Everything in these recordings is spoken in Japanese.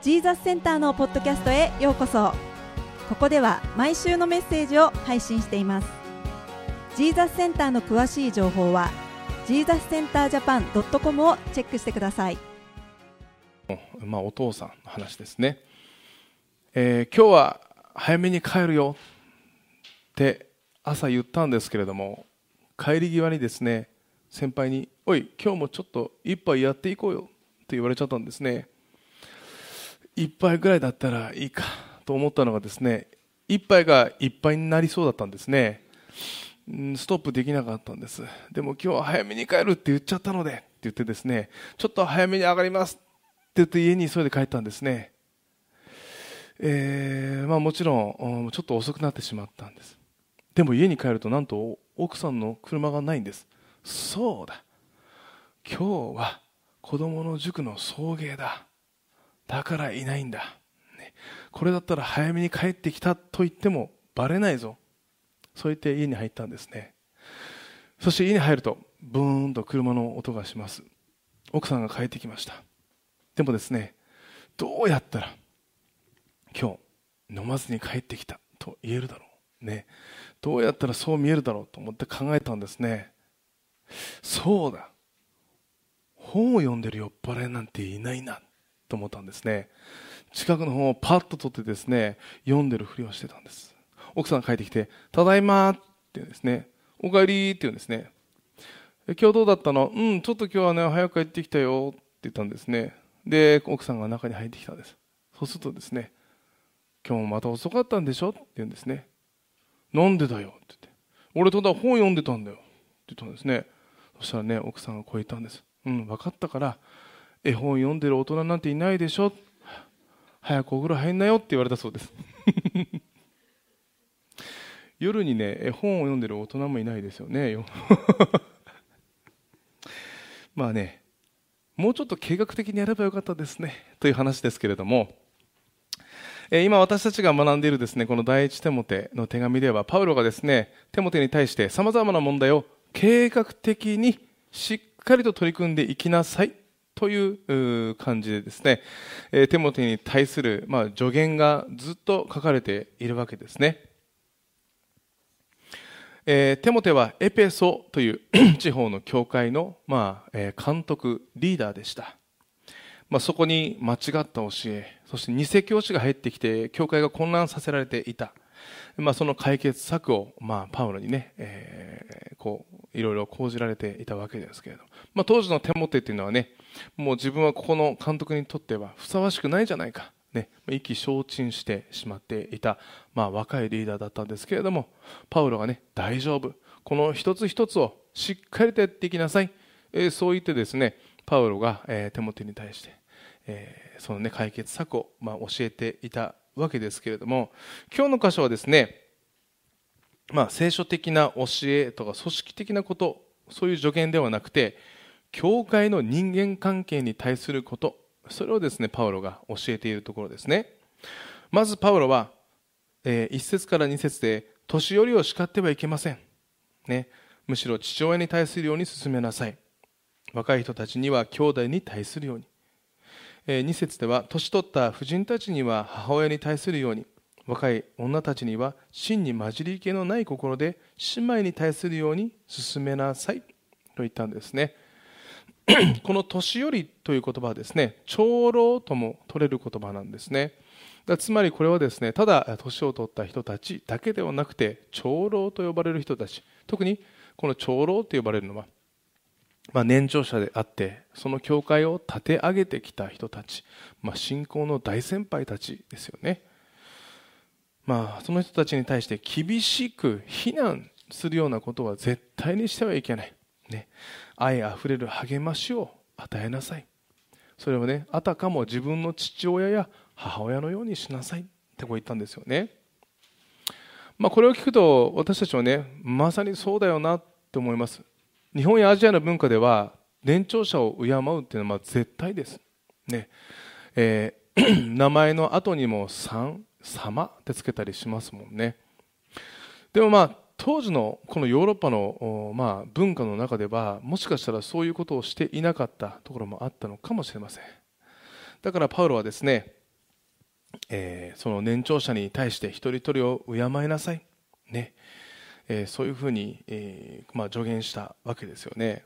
ジーザスセンターのポッドキャストへようこそ。ここでは毎週のメッセージを配信しています。ジーザスセンターの詳しい情報はジーザスセンタージャパン .com をチェックしてください。まあ、お父さんの話ですね、えー、今日は早めに帰るよって朝言ったんですけれども帰り際にですね先輩に「おい今日もちょっと一杯やっていこうよ」って言われちゃったんですね。一杯ぐらいだったらいいかと思ったのがですね一杯がいっぱいになりそうだったんですね。ストップできなかったんです。でも今日は早めに帰るって言っちゃったのでって言ってですねちょっと早めに上がりますって言って家に急いで帰ったんですね。えー、まあ、もちろんちょっと遅くなってしまったんです。でも家に帰るとなんと奥さんの車がないんです。そうだ。今日は子供の塾の送迎だ。だからいないんだ、ね、これだったら早めに帰ってきたと言ってもバレないぞ。そう言って家に入ったんですね。そして家に入るとブーンと車の音がします。奥さんが帰ってきました。でもですねどうやったら今日飲まずに帰ってきたと言えるだろう。ね。どうやったらそう見えるだろうと思って考えたんですね。そうだ。本を読んでる酔っ払いなんていないな。と思ったんですね。近くの本をパッと取ってですね読んでるふりをしてたんです。奥さんが帰ってきて「ただいま」って言うんですね「おかえり」って言うんですね今日どうだったのうんちょっと今日はね早く帰ってきたよって言ったんですね。で奥さんが中に入ってきたんです。そうするとですね今日もまた遅かったんでしょ？って言うんですねなんでだよって言って俺ただ本読んでたんだよって言ったんですね。そしたらね奥さんがこう言ったんですうん分かったから絵本読んでる大人なんていないでしょ。早くお風呂入んなよって言われたそうです。夜にね絵本を読んでる大人もいないですよね。まあねもうちょっと計画的にやればよかったですね。という話ですけれども。今私たちが学んでいるですねこの第一テモテの手紙ではパウロがですねテモテに対してさまざまな問題を計画的にしっかりと取り組んでいきなさいという感じでですね、テモテに対する、ま、助言がずっと書かれているわけですね。えテモテはエペソという 地方の教会の、まえ監督、リーダーでした。ま、そこに間違った教え、そして偽教師が入ってきて、教会が混乱させられていた。まあ、その解決策を、まあ、パウロにね、えー、こういろいろ講じられていたわけですけれど、まあ、当時のテモテっていうのはねもう自分はここの監督にとってはふさわしくないじゃないか、ね、意気消沈してしまっていた、まあ、若いリーダーだったんですけれどもパウロがね大丈夫。この一つ一つをしっかりとやっていきなさい、えー、そう言ってですねパウロが、えー、テモテに対して、えー、そのね解決策を、まあ、教えていたわけですけれども今日の箇所はですね、まあ、聖書的な教えとか組織的なことそういう助言ではなくて教会の人間関係に対すること。それをですねパウロが教えているところですね。まずパウロは、えー、1節から2節で年寄りを叱ってはいけません、ね、むしろ父親に対するように進めなさい。若い人たちには兄弟に対するように。2節では年取った婦人たちには母親に対するように。若い女たちには真に混じり気のない心で姉妹に対するように進めなさい。と言ったんですね。この年寄りという言葉はですね長老とも取れる言葉なんですね。つまりこれはですねただ年を取った人たちだけではなくて長老と呼ばれる人たち特にこの長老と呼ばれるのはまあ、年長者であってその教会を立て上げてきた人たち、まあ、信仰の大先輩たちですよね、まあ、その人たちに対して厳しく非難するようなことは絶対にしてはいけない、ね、愛あふれる励ましを与えなさい。それはねあたかも自分の父親や母親のようにしなさい。ってこう言ったんですよね、まあ、これを聞くと私たちはねまさにそうだよなって思います。日本やアジアの文化では年長者を敬うっていうのは絶対です、ねえー、名前の後にも「さん」「様」ってつけたりしますもんね。でもまあ当時のこのヨーロッパの、まあ、文化の中ではもしかしたらそういうことをしていなかったところもあったのかもしれません。だからパウロはですねえー、その年長者に対して一人一人を敬いなさい、ね。えー、そういうふうに、えーまあ、助言したわけですよね。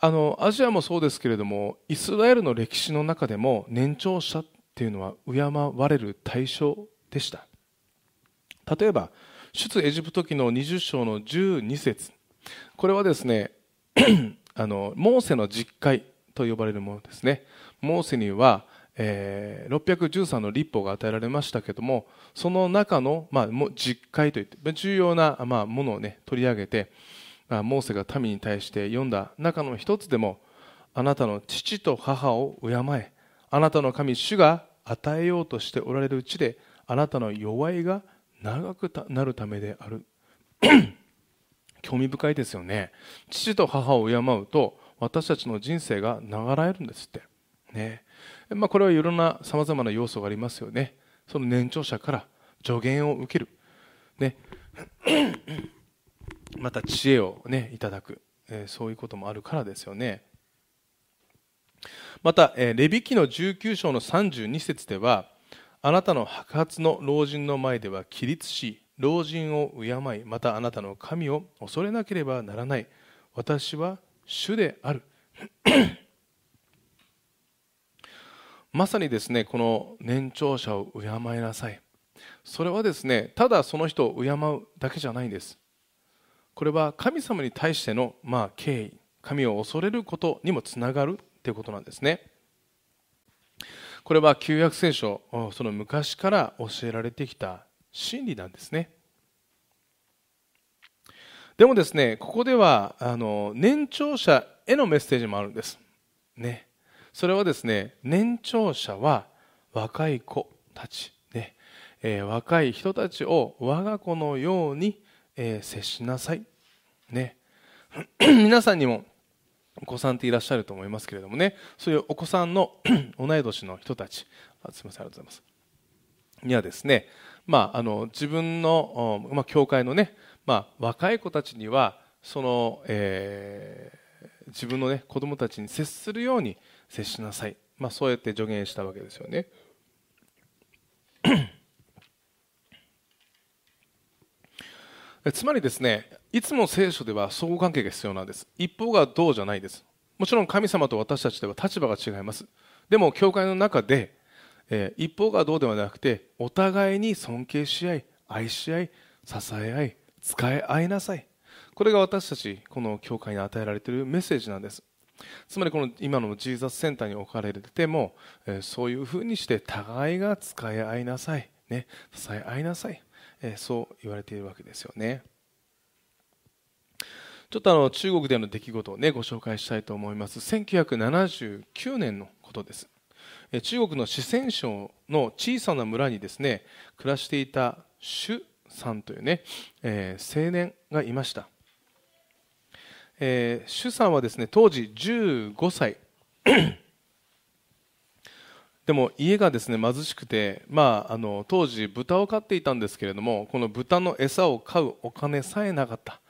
あのアジアもそうですけれどもイスラエルの歴史の中でも年長者っていうのは敬われる対象でした。例えば出エジプト記の20章の12節。これはですね あのモーセの実会と呼ばれるものですね。モーセには、えー、613の立法が与えられましたけどもその中の、まあ、実会といって重要な、まあ、ものを、ね、取り上げて、まあ、モーセが民に対して読んだ中の一つでもあなたの父と母を敬え。あなたの神主が与えようとしておられるうちであなたの弱いが長くなるためである。興味深いですよね。父と母を敬うと私たちの人生が流れるんですって。ね。まあ、これはいろんなさまざまな要素がありますよね。その年長者から助言を受ける、ね、また知恵を、ね、いただく、えー、そういうこともあるからですよね。また、えー、レビ記の19章の32節ではあなたの白髪の老人の前では起立し老人を敬いまたあなたの神を恐れなければならない。私は主である。まさにですねこの年長者を敬いなさい。それはですねただその人を敬うだけじゃないんです。これは神様に対しての、まあ、敬意神を恐れることにもつながるということなんですね。これは旧約聖書その昔から教えられてきた真理なんですね。でもですねここではあの年長者へのメッセージもあるんです。ね。それはですね年長者は若い子たち、ね。えー、若い人たちを我が子のように、えー、接しなさい、ね、皆さんにもお子さんっていらっしゃると思いますけれどもね。そういうお子さんの 同い年の人たち。あすみませんありがとうございます。にはですね、まあ、あの自分の、まあ、教会のね、まあ、若い子たちにはその、えー、自分の、ね、子供たちに接するように接しなさい、まあ、そうやって助言したわけですよね。つまりですねいつも聖書では相互関係が必要なんです。一方がどうじゃないです。もちろん神様と私たちでは立場が違います。でも教会の中で、えー、一方がどうではなくてお互いに尊敬し合い愛し合い支え合い使い合いなさい。これが私たちこの教会に与えられているメッセージなんです。つまりこの今のジーザスセンターに置かれても、えー、そういうふうにして互いが使い合いなさい、ね、支え合いなさい、えー、そう言われているわけですよね。ちょっとあの中国での出来事を、ね、ご紹介したいと思います。1979年のことです。中国の四川省の小さな村にですね暮らしていた朱さんというね、えー、青年がいました。えー、主さんはですね当時15歳。でも家がですね貧しくて、まあ、あの当時豚を飼っていたんですけれどもこの豚の餌を買うお金さえなかった。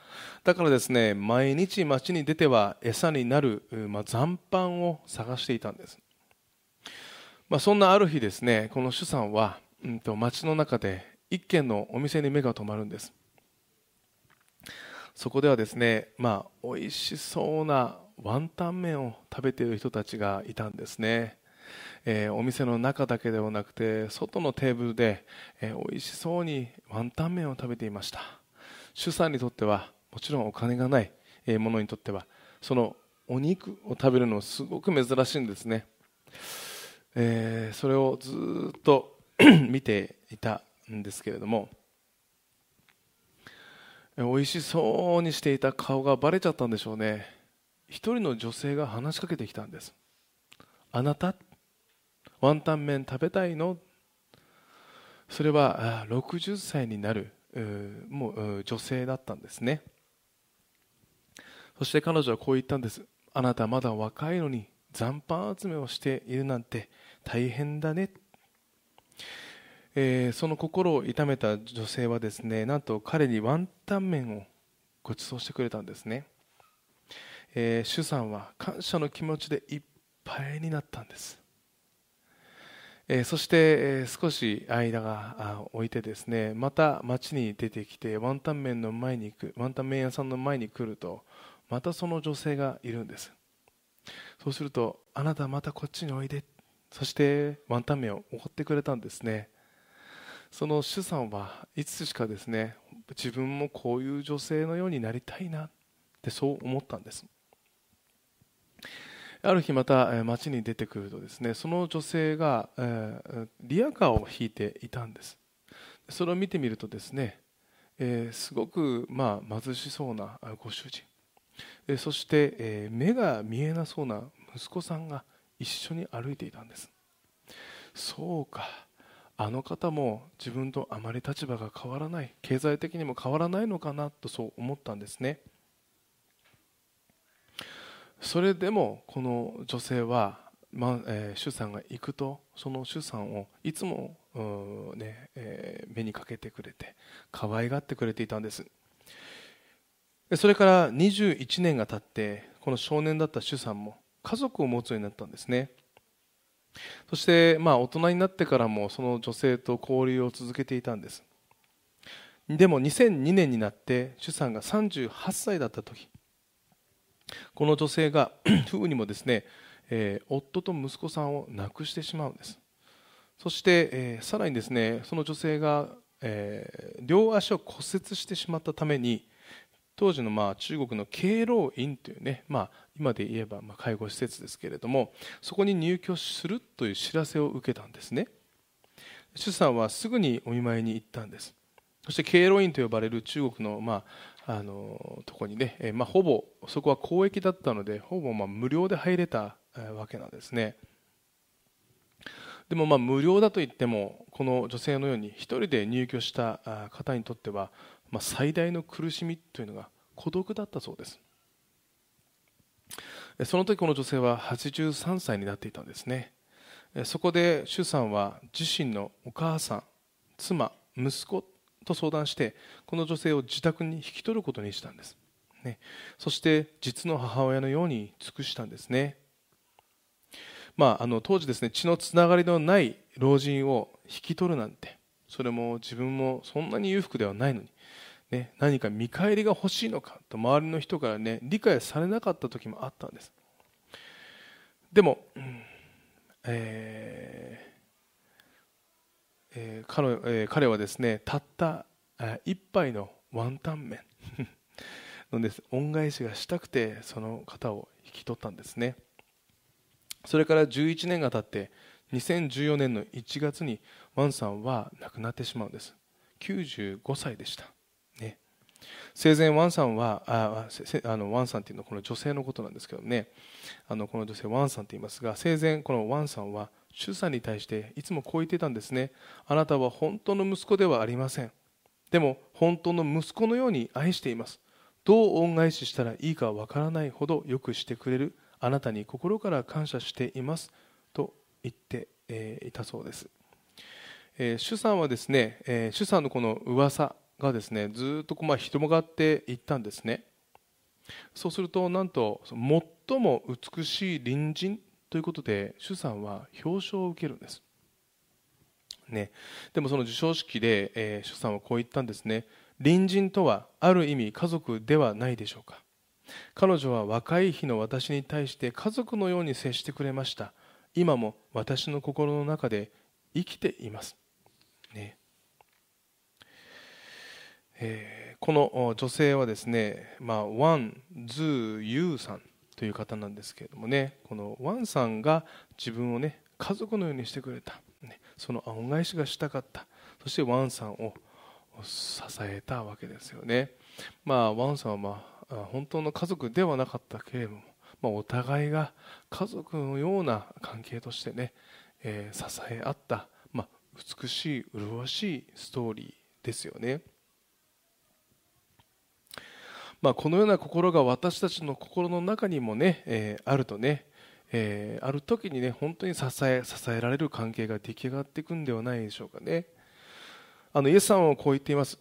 だからですね毎日町に出ては餌になる、まあ、残飯を探していたんです、まあ、そんなある日ですねこの主さんは、うんと、町の中で一軒のお店に目が留まるんです。そこではですね、まあ、美味しそうなワンタン麺を食べている人たちがいたんですね、えー、お店の中だけではなくて外のテーブルで、えー、美味しそうにワンタン麺を食べていました。主さんにとってはもちろんお金がないものにとってはそのお肉を食べるのはすごく珍しいんですね、えー、それをずっと 見ていたんですけれども美味しそうにしていた顔がバレちゃったんでしょうね。一人の女性が話しかけてきたんです。あなた？ワンタン麺食べたいの？それは60歳になるもう女性だったんですね。そして彼女はこう言ったんですあなたまだ若いのに残飯集めをしているなんて大変だねえー、その心を痛めた女性はですねなんと彼にワンタン麺をご馳走してくれたんですね、えー、主さんは感謝の気持ちでいっぱいになったんです、えそして、え少し間が置いてですねまた街に出てきてワンタン麺の前に行くワンタン麺屋さんの前に来るとまたその女性がいるんです。そうするとあなたまたこっちにおいで。そしてワンタン麺をおごってくれたんですね。その主さんはいつしかですね自分もこういう女性のようになりたいな。ってそう思ったんです。ある日また街に出てくるとですねその女性がリアカーを引いていたんです。それを見てみるとですねすごくまあ貧しそうなご主人。そして目が見えなそうな息子さんが一緒に歩いていたんです。そうか。あの方も自分とあまり立場が変わらない経済的にも変わらないのかなとそう思ったんですね。それでもこの女性は、まえ、主さんが行くとその主さんをいつも、ねえー、目にかけてくれて可愛がってくれていたんです。それから21年が経ってこの少年だった主さんも家族を持つようになったんですね。そして、まあ、大人になってからもその女性と交流を続けていたんです。でも2002年になって主さんが38歳だった時この女性が 不運にもですね、えー、夫と息子さんを亡くしてしまうんです。そして、えー、さらにですねその女性が、えー、両足を骨折してしまったために当時のまあ中国の敬老院というね、まあ、今で言えばまあ介護施設ですけれどもそこに入居するという知らせを受けたんですね。主さんはすぐにお見舞いに行ったんです。そして敬老院と呼ばれる中国のまああのとこにね、えまあ、ほぼそこは公益だったのでほぼまあ無料で入れたわけなんですね。でもまあ無料だといってもこの女性のように一人で入居した方にとってはまあ最大の苦しみというのが孤独だったそうです。その時この女性は83歳になっていたんですね。そこで周さんは自身のお母さん妻息子と相談してこの女性を自宅に引き取ることにしたんです、ね、そして実の母親のように尽くしたんですね、まあ、あの当時ですね血のつながりのない老人を引き取るなんてそれも自分もそんなに裕福ではないのに、ね、何か見返りが欲しいのかと周りの人からね理解されなかった時もあったんです。でも、えーえー、彼えー、彼はですねたった一杯のワンタン麺 のです。恩返しがしたくてその方を引き取ったんですね。それから11年が経って2014年の1月にワンさんは亡くなってしまうんです。95歳でした、生前ワンさんはああのワンさんっていうのはこの女性のことなんですけどね。あのこの女性ワンさんと言いますが生前このワンさんは主さんに対していつもこう言ってたんですね。あなたは本当の息子ではありません。でも本当の息子のように愛しています。どう恩返ししたらいいかわからないほどよくしてくれる。あなたに心から感謝しています。と言って、いたそうです、えー、主さんはですね、えー、主さんのこの噂がですねずっとこうまあ広がっていったんですね。そうするとなんと最も美しい隣人ということで主さんは表彰を受けるんです、ね、でもその授賞式で、えー、主さんはこう言ったんですね。隣人とはある意味家族ではないでしょうか。彼女は若い日の私に対して家族のように接してくれました。今も私の心の中で生きています、ね。え、この女性はですね、まあ、ワン・ズー・ユーさんという方なんですけれどもねこのワンさんが自分をね家族のようにしてくれた、ね、その恩返しがしたかった。そしてワンさんを支えたわけですよね。まあワンさんはまあ本当の家族ではなかったけれども、まあ、お互いが家族のような関係としてね、えー、支え合った、まあ、美しい麗しいストーリーですよね。まあ、このような心が私たちの心の中にもね、えー、あるとね、えー、ある時にね本当に支え支えられる関係が出来上がっていくんではないでしょうかね。あのイエスさんはこう言っています。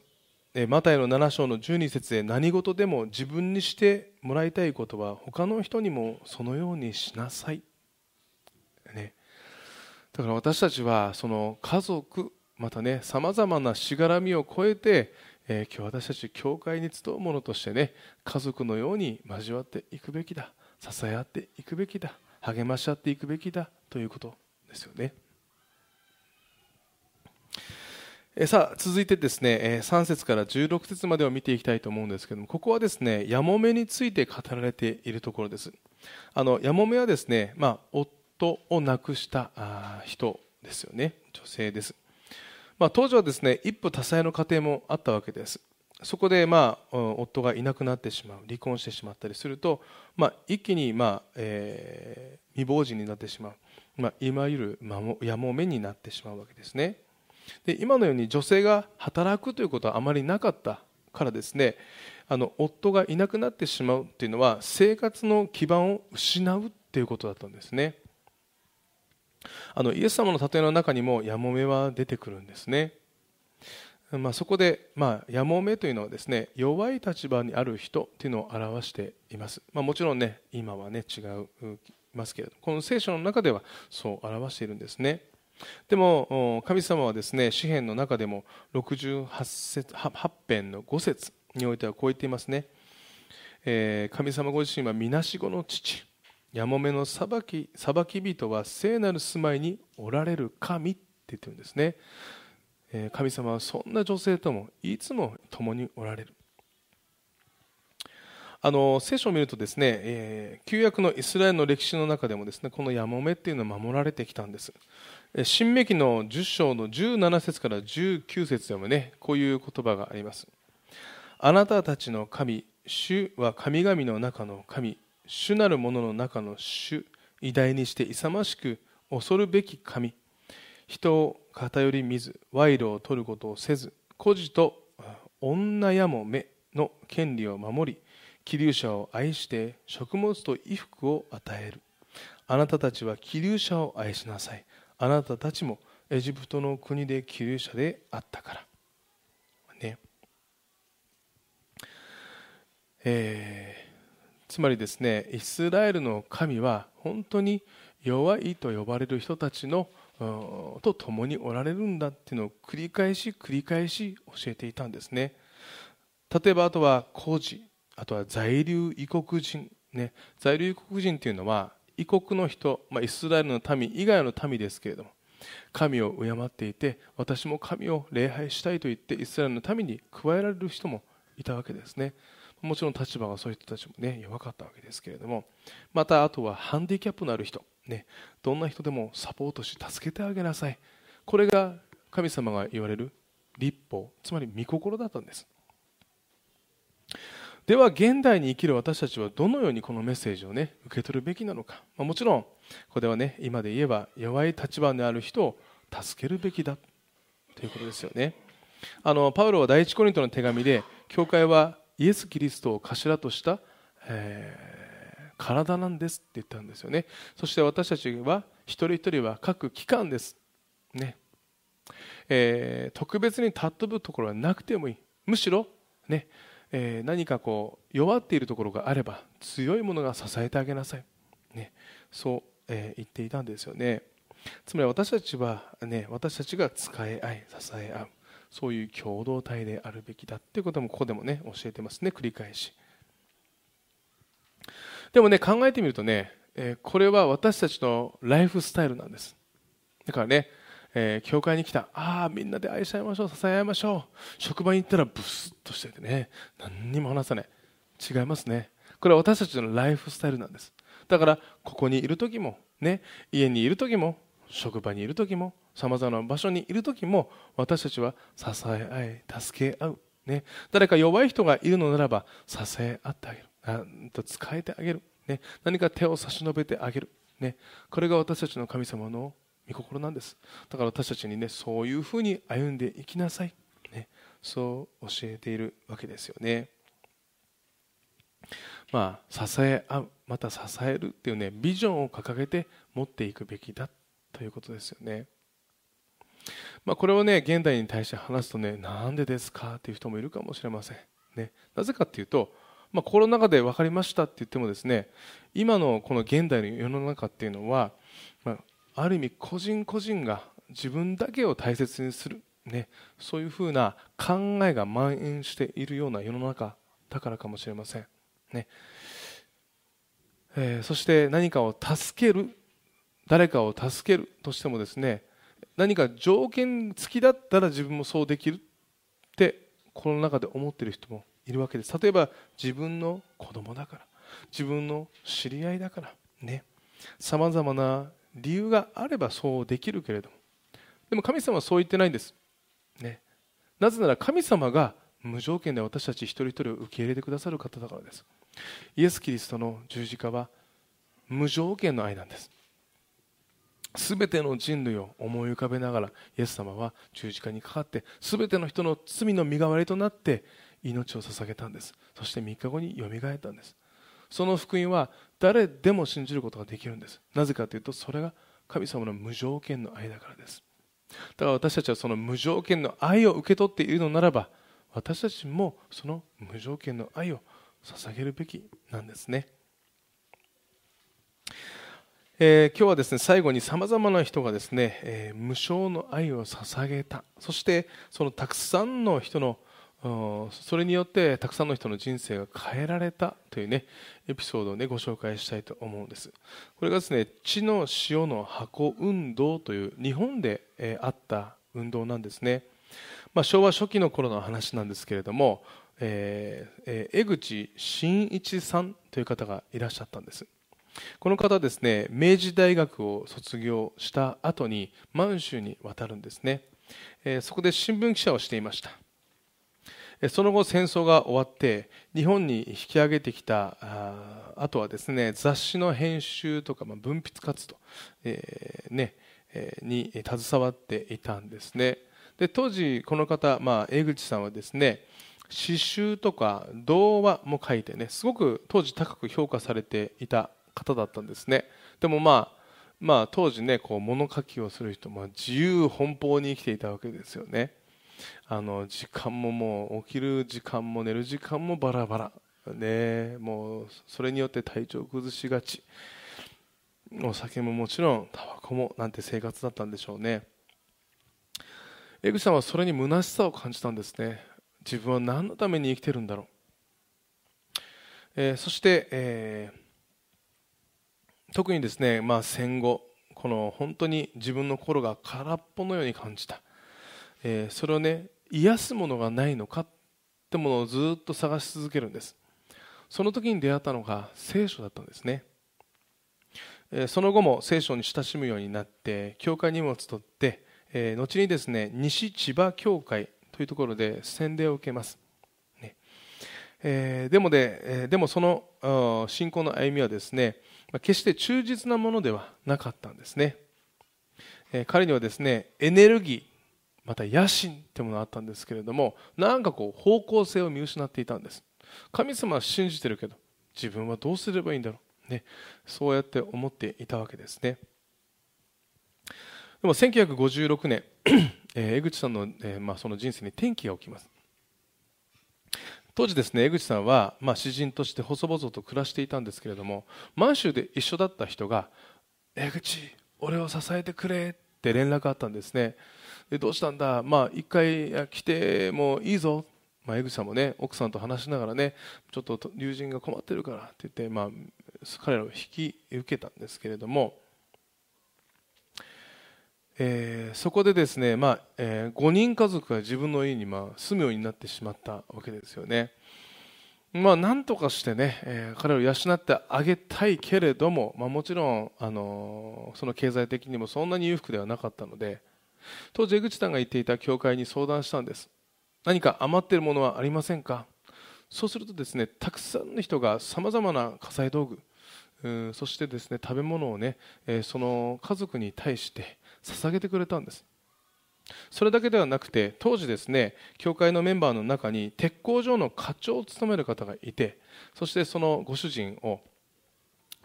マタイの7章の12節で何事でも自分にしてもらいたいことは他の人にもそのようにしなさい、ね、だから私たちはその家族またねさまざまなしがらみを超えて、えー、今日私たち教会に集う者としてね家族のように交わっていくべきだ。支え合っていくべきだ。励まし合っていくべきだ。ということですよね。えさあ続いてですねえ3節から16節までを見ていきたいと思うんですけどもここはですねやもめについて語られているところです。あのやもめはですね、まあ、夫を亡くした人ですよね。女性です、まあ、当時はですね一夫多妻の家庭もあったわけです。そこで、まあ、夫がいなくなってしまう離婚してしまったりすると、まあ、一気に、まあえー、未亡人になってしまう、まあ、いわゆるやもめになってしまうわけですね。で今のように女性が働くということはあまりなかったからですねあの夫がいなくなってしまうというのは生活の基盤を失うということだったんですね。あのイエス様の例えの中にもやもめは出てくるんですね、まあ、そこで、まあ、やもめというのはですね弱い立場にある人というのを表しています、まあ、もちろんね今はね違いますけれどこの聖書の中ではそう表しているんですね。でも神様はですね詩篇の中でも68節8編の5節においてはこう言っていますね、えー、神様ご自身はみなしごの父。やもめの裁き裁き人は聖なる住まいにおられる神って言ってるんですね、え、神様はそんな女性ともいつも共におられる。あの聖書を見るとですね、えー、旧約のイスラエルの歴史の中でもですねこのやもめっていうのは守られてきたんです。新明記の10章の17節から19節でもねこういう言葉があります。あなたたちの神主は神々の中の神。主なる者のの中の主偉大にして勇ましく恐るべき神。人を偏り見ず賄賂を取ることをせず孤児と女やもめの権利を守り気流者を愛して食物と衣服を与える。あなたたちは気流者を愛しなさい。あなたたちもエジプトの国で気流者であったから。ね。えー、つまりですねイスラエルの神は本当に弱いと呼ばれる人たちのと共におられるんだっていうのを繰り返し繰り返し教えていたんですね。例えばあとは工事あとは在留異国人、ね、在留異国人っていうのは異国の人、まあ、イスラエルの民以外の民ですけれども神を敬っていて私も神を礼拝したいと言ってイスラエルの民に加えられる人もいたわけですね。もちろん立場がそういう人たちもね弱かったわけですけれどもまたあとはハンディキャップのある人、ね、どんな人でもサポートし助けてあげなさい。これが神様が言われる立法つまり御心だったんです。では現代に生きる私たちはどのようにこのメッセージをね受け取るべきなのか、まあ、もちろんここではね今で言えば弱い立場にある人を助けるべきだということですよね。あのパウロは第一コリントの手紙で教会はイエス・キリストを頭とした、えー、体なんですって言ったんですよね。そして私たちは一人一人は各機関です。ね。えー、特別に尊ぶところはなくてもいい。むしろね。えー、何かこう弱っているところがあれば強いものが支えてあげなさい、ね、そう、えー、言っていたんですよね。つまり私たちは、ね、私たちが使い合い支え合う。そういう共同体であるべきだということもここでもね教えてますね繰り返し。でもね考えてみるとね、え、これは私たちのライフスタイルなんです。だからねえ、教会に来たああみんなで愛し合いましょう支え合いましょう。職場に行ったらブスッとしててね何にも話さない。違いますね。これは私たちのライフスタイルなんです。だからここにいる時もね家にいる時も職場にいる時もさまざまな場所にいる時も私たちは支え合い助け合う、ね、誰か弱い人がいるのならば支え合ってあげる。なんと使えてあげる、ね、何か手を差し伸べてあげる、ね、これが私たちの神様の御心なんです。だから私たちにねそういうふうに歩んでいきなさい、ね、そう教えているわけですよね。まあ支え合う。また支えるっていうねビジョンを掲げて持っていくべきだということですよね。まあ、これをね現代に対して話すとねなんでですかっていう人もいるかもしれません、ね、なぜかっていうと、まあ、コロナ禍で分かりましたって言ってもですね今のこの現代の世の中っていうのは、まあ、ある意味個人個人が自分だけを大切にする、ね、そういうふうな考えが蔓延しているような世の中だからかもしれません、ね。えー、そして何かを助ける誰かを助けるとしてもですね何か条件付きだったら自分もそうできるってこの中で思ってる人もいるわけです。例えば自分の子供だから自分の知り合いだからね。さまざまな理由があればそうできるけれども。でも神様はそう言ってないんです、ね、なぜなら神様が無条件で私たち一人一人を受け入れてくださる方だからです。イエス・キリストの十字架は無条件の愛なんです。すべての人類を思い浮かべながらイエス様は十字架にかかってすべての人の罪の身代わりとなって命を捧げたんです。そして3日後によみがえったんです。その福音は誰でも信じることができるんです。なぜかというとそれが神様の無条件の愛だからです。だから私たちはその無条件の愛を受け取っているのならば私たちもその無条件の愛を捧げるべきなんですね、えー、今日はですね最後にさまざまな人がですね、えー、無償の愛を捧げた。そしてそのたくさんの人のそれによってたくさんの人の人生が変えられた。というねエピソードをねご紹介したいと思うんです。これがですね地の塩の箱運動という日本で、えあった運動なんですね、まあ、昭和初期の頃の話なんですけれども、えーえー、江口真一さんという方がいらっしゃったんです。この方ですね明治大学を卒業した後に満州に渡るんですね、えー、そこで新聞記者をしていました。その後戦争が終わって日本に引き上げてきたあとはですね雑誌の編集とか、まあ、文筆活動、えー、ねえー、に携わっていたんですね。で当時この方、まあ、江口さんはですね詩集とか童話も書いてねすごく当時高く評価されていた方だったんですね。でもまあまあ当時ねこう物書きをする人、ま、自由奔放に生きていたわけですよね。あの時間ももう起きる時間も寝る時間もバラバラ。ねもうそれによって体調崩しがち。お酒ももちろんタバコもなんて生活だったんでしょうね。江口さんはそれに虚しさを感じたんですね。自分は何のために生きてるんだろう、えー、そして、えー、特にですね、まあ、戦後この本当に自分の心が空っぽのように感じた。えー、それをね癒すものがないのかってものをずっと探し続けるんです。その時に出会ったのが聖書だったんですね、えー、その後も聖書に親しむようになって教会にも集って、えー、後にですね西千葉教会というところで洗礼を受けます、ね。えー、でもで、えー、でもその信仰の歩みはですね決して忠実なものではなかったんですね、彼にはですねエネルギーまた野心ってものがあったんですけれどもなんかこう方向性を見失っていたんです。神様は信じてるけど自分はどうすればいいんだろう、ね、そうやって思っていたわけですね。でも1956年、江口さんの,、まあ、その人生に転機が起きます。当時ですね江口さんは、まあ、詩人として細々と暮らしていたんですけれども満州で一緒だった人が「江口俺を支えてくれ」って連絡あったんですね。でどうしたんだ、まあ、一回来てもいいぞ、まあ、江口さんもね奥さんと話しながらねちょっと友人が困ってるからって言って、まあ、彼らを引き受けたんですけれども、えー、そこでですね、まあえー、5人家族が自分の家に、まあ、住むようになってしまったわけですよね。まあ、なんとかしてね、えー、彼を養ってあげたいけれども、まあ、もちろん、あのー、その経済的にもそんなに裕福ではなかったので、当時江口さんが言っていた教会に相談したんです何か余っているものはありませんか？そうするとですねたくさんの人がさまざまな火災道具そしてですね食べ物をね、えその家族に対して捧げてくれたんです。それだけではなくて当時ですね教会のメンバーの中に鉄工所の課長を務める方がいてそしてそのご主人を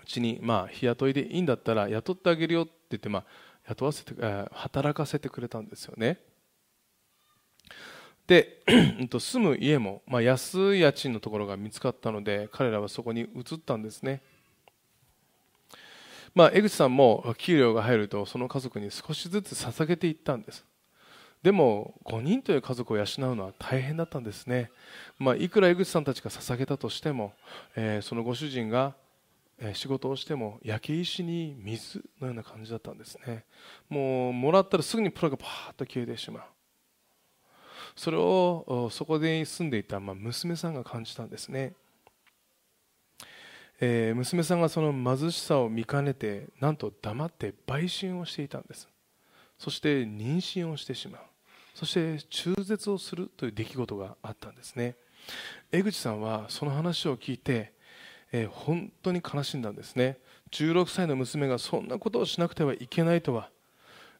うちにまあ日雇いでいいんだったら雇ってあげるよって言ってまあ雇わせて働かせてくれたんですよね。で住む家も、まあ、安い家賃のところが見つかったので彼らはそこに移ったんですね、まあ、江口さんも給料が入るとその家族に少しずつ捧げていったんです。でも5人という家族を養うのは大変だったんですね、まあ、いくら江口さんたちが捧げたとしても、えー、そのご主人が仕事をしても焼け石に水のような感じだったんですね。もうもらったらすぐにプラがパーッと消えてしまう。それをそこで住んでいた、ま、娘さんが感じたんですね、えー、娘さんがその貧しさを見かねてなんと黙って売春をしていたんです。そして妊娠をしてしまう。そして中絶をするという出来事があったんですね。江口さんはその話を聞いてえー、本当に悲しんだんですね。16歳の娘がそんなことをしなくてはいけないとは、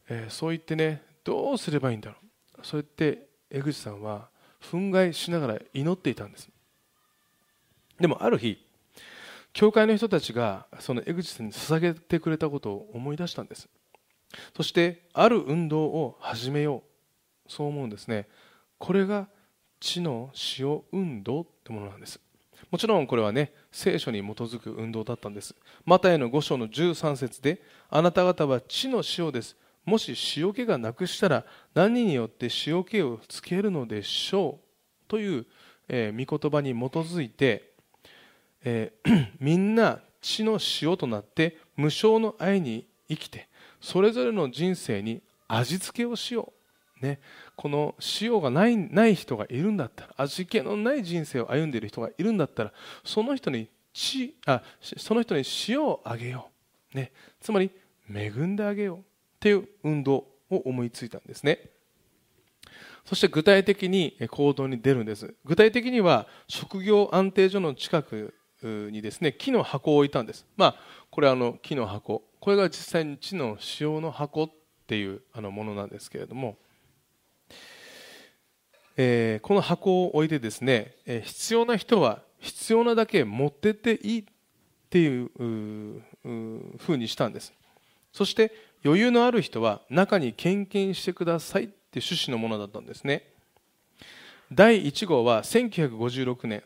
えー、そう言ってねどうすればいいんだろう。そう言って江口さんは憤慨しながら祈っていたんです。でもある日教会の人たちがその江口さんに捧げてくれたことを思い出したんです。そしてある運動を始めよう。そう思うんですね。これが地の塩運動ってものなんです。もちろんこれはね聖書に基づく運動だったんです。マタイの5章の13節であなた方は地の塩です。もし塩気がなくしたら何によって塩気をつけるのでしょう？という、えー、御言葉に基づいて、えー、みんな地の塩となって無償の愛に生きてそれぞれの人生に味付けをしよう、ね、この塩がないない人がいるんだったら味気のない人生を歩んでいる人がいるんだったらその人に血あその人に塩をあげよう、ね、つまり恵んであげよう。っていう運動を思いついたんですね。そして具体的に行動に出るんです。具体的には職業安定所の近くにですね木の箱を置いたんです。まあこれあの木の箱。これが実際に地の塩の箱っていうあのものなんですけれども。えー、この箱を置いてですね、え、必要な人は必要なだけ持ってっていいっていうふうにしたんです。そして余裕のある人は中に献金してくださいって趣旨のものだったんですね。第1号は1956年、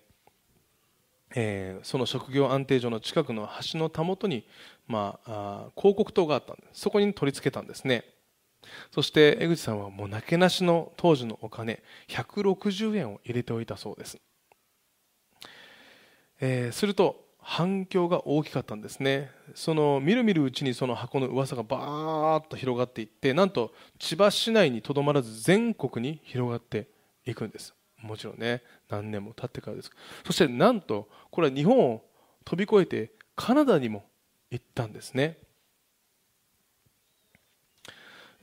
えー、その職業安定所の近くの橋のたもとに、まあ、あ広告塔があったんです。そこに取り付けたんですね。そして江口さんはもうなけなしの当時のお金160円を入れておいたそうです、えー、すると反響が大きかったんですね。そのみるみるうちにその箱の噂がバーッと広がっていってなんと千葉市内にとどまらず全国に広がっていくんです。もちろんね何年も経ってからです。そしてなんとこれは日本を飛び越えてカナダにも行ったんですね。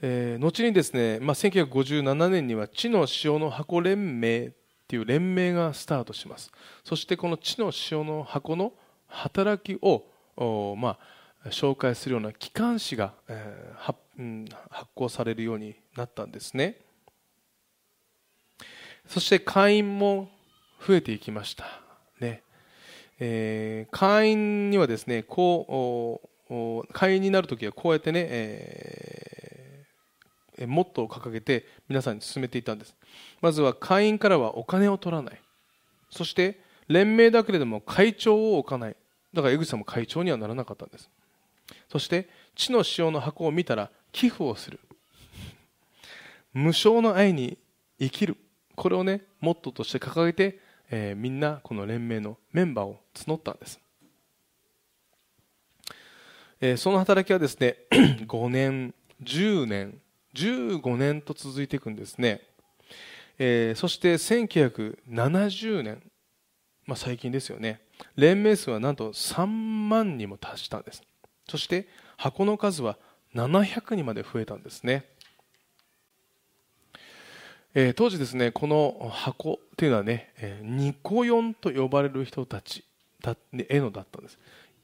えー、後にですね、まあ、1957年には地の塩の箱連盟っていう連盟がスタートします。そしてこの地の塩の箱の働きをまあ、紹介するような機関誌が、えー発うん、発行されるようになったんですね。そして会員も増えていきました。ね、えー、会員にはですねこう会員になるときはこうやってね、えーモットーを掲げて皆さんに進めていたんです。まずは会員からはお金を取らない。そして連盟だけれども会長を置かない。だから江口さんも会長にはならなかったんです。そして地の塩の箱を見たら寄付をする。無償の愛に生きる。これをねモットーとして掲げて、えー、みんなこの連盟のメンバーを募ったんです、えー、その働きはですね 5年10年15年と続いていくんですね、えー、そして1970年、まあ、最近ですよね。連盟数はなんと3万にも達したんです。そして箱の数は700にまで増えたんですね、えー、当時ですねこの箱というのはね、えー、ニコヨンと呼ばれる人たちだね絵のだったんです。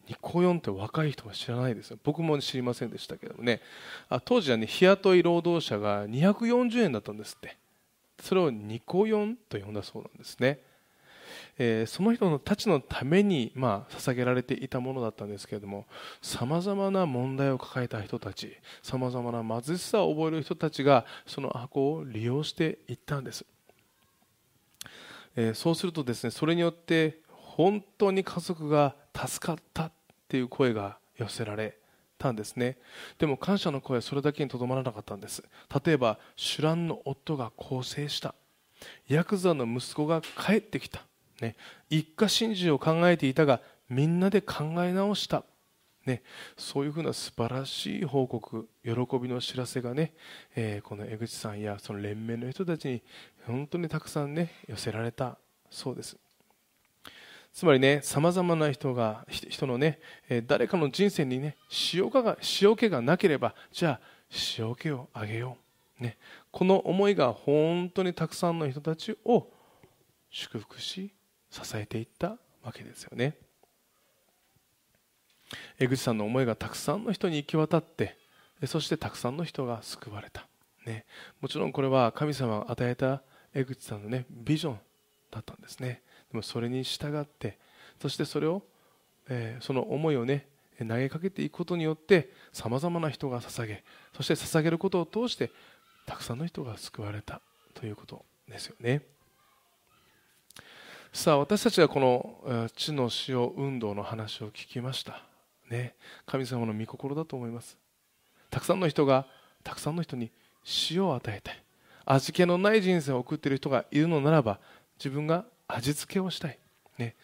ニコヨンって若い人は知らないですよ。僕も知りませんでしたけどもね。あ当時はね日雇い労働者が240円だったんですって。それをニコヨンと呼んだそうなんですね、えー、その人のたちのために、まあ、捧げられていたものだったんですけれどもさまざまな問題を抱えた人たちさまざまな貧しさを覚える人たちがその箱を利用していったんです、えー、そうするとですねそれによって本当に家族が助かったっていう声が寄せられたんですね。でも感謝の声はそれだけにとどまらなかったんです。例えばシュランの夫が更生した。ヤクザの息子が帰ってきた、ね、一家心中を考えていたがみんなで考え直した、ね、そういうふうな素晴らしい報告喜びの知らせがね、えー、この江口さんやその連盟の人たちに本当にたくさんね寄せられたそうです。つまりね、さまざまな人が、人のね、え誰かの人生にね、塩気が塩気がなければ、じゃあ、塩気をあげよう。ね、この思いが本当にたくさんの人たちを祝福し、支えていったわけですよね。江口さんの思いがたくさんの人に行き渡って、そしてたくさんの人が救われた。ね、もちろんこれは神様が与えた江口さんのね、ビジョンだったんですね。でもそれに従ってそしてそれを、えー、その思いをね投げかけていくことによってさまざまな人が捧げそして捧げることを通してたくさんの人が救われたということですよねさあ私たちはこの地の塩運動の話を聞きました。ね。神様の御心だと思います。たくさんの人がたくさんの人に塩を与えたい味気のない人生を送っている人がいるのならば自分が味付けをしたい、ね、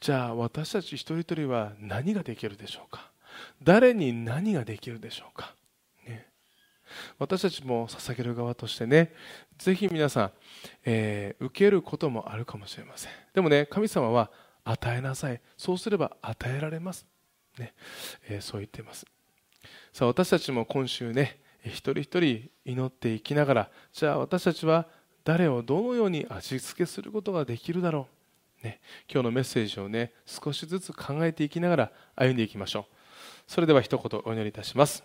じゃあ私たち一人一人は何ができるでしょうか？誰に何ができるでしょうか、私たちも捧げる側としてねぜひ皆さん、えー、受けることもあるかもしれません。でもね神様は与えなさい。そうすれば与えられます、ね。えー、そう言っています。さあ私たちも今週ね一人一人祈っていきながらじゃあ私たちは誰をどのように味付けすることができるだろう、ね、今日のメッセージをね少しずつ考えていきながら歩んでいきましょう。それでは一言お祈りいたします。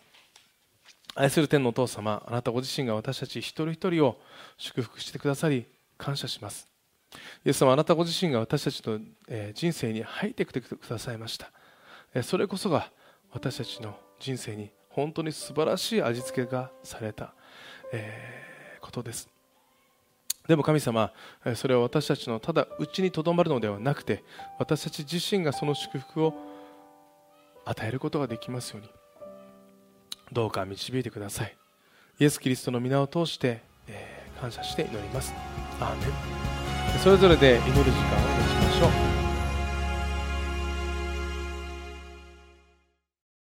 愛する天のお父様あなたご自身が私たち一人一人を祝福してくださり感謝します。イエス様あなたご自身が私たちの人生に入ってきてくださいました。それこそが私たちの人生に本当に素晴らしい味付けがされた、えことです。でも神様それは私たちのただ内にとどまるのではなくて私たち自身がその祝福を与えることができますように。どうか導いてください。イエス・キリストの皆を通して、えー、感謝して祈ります。アーメン。それぞれで祈る時間を持ちましょう。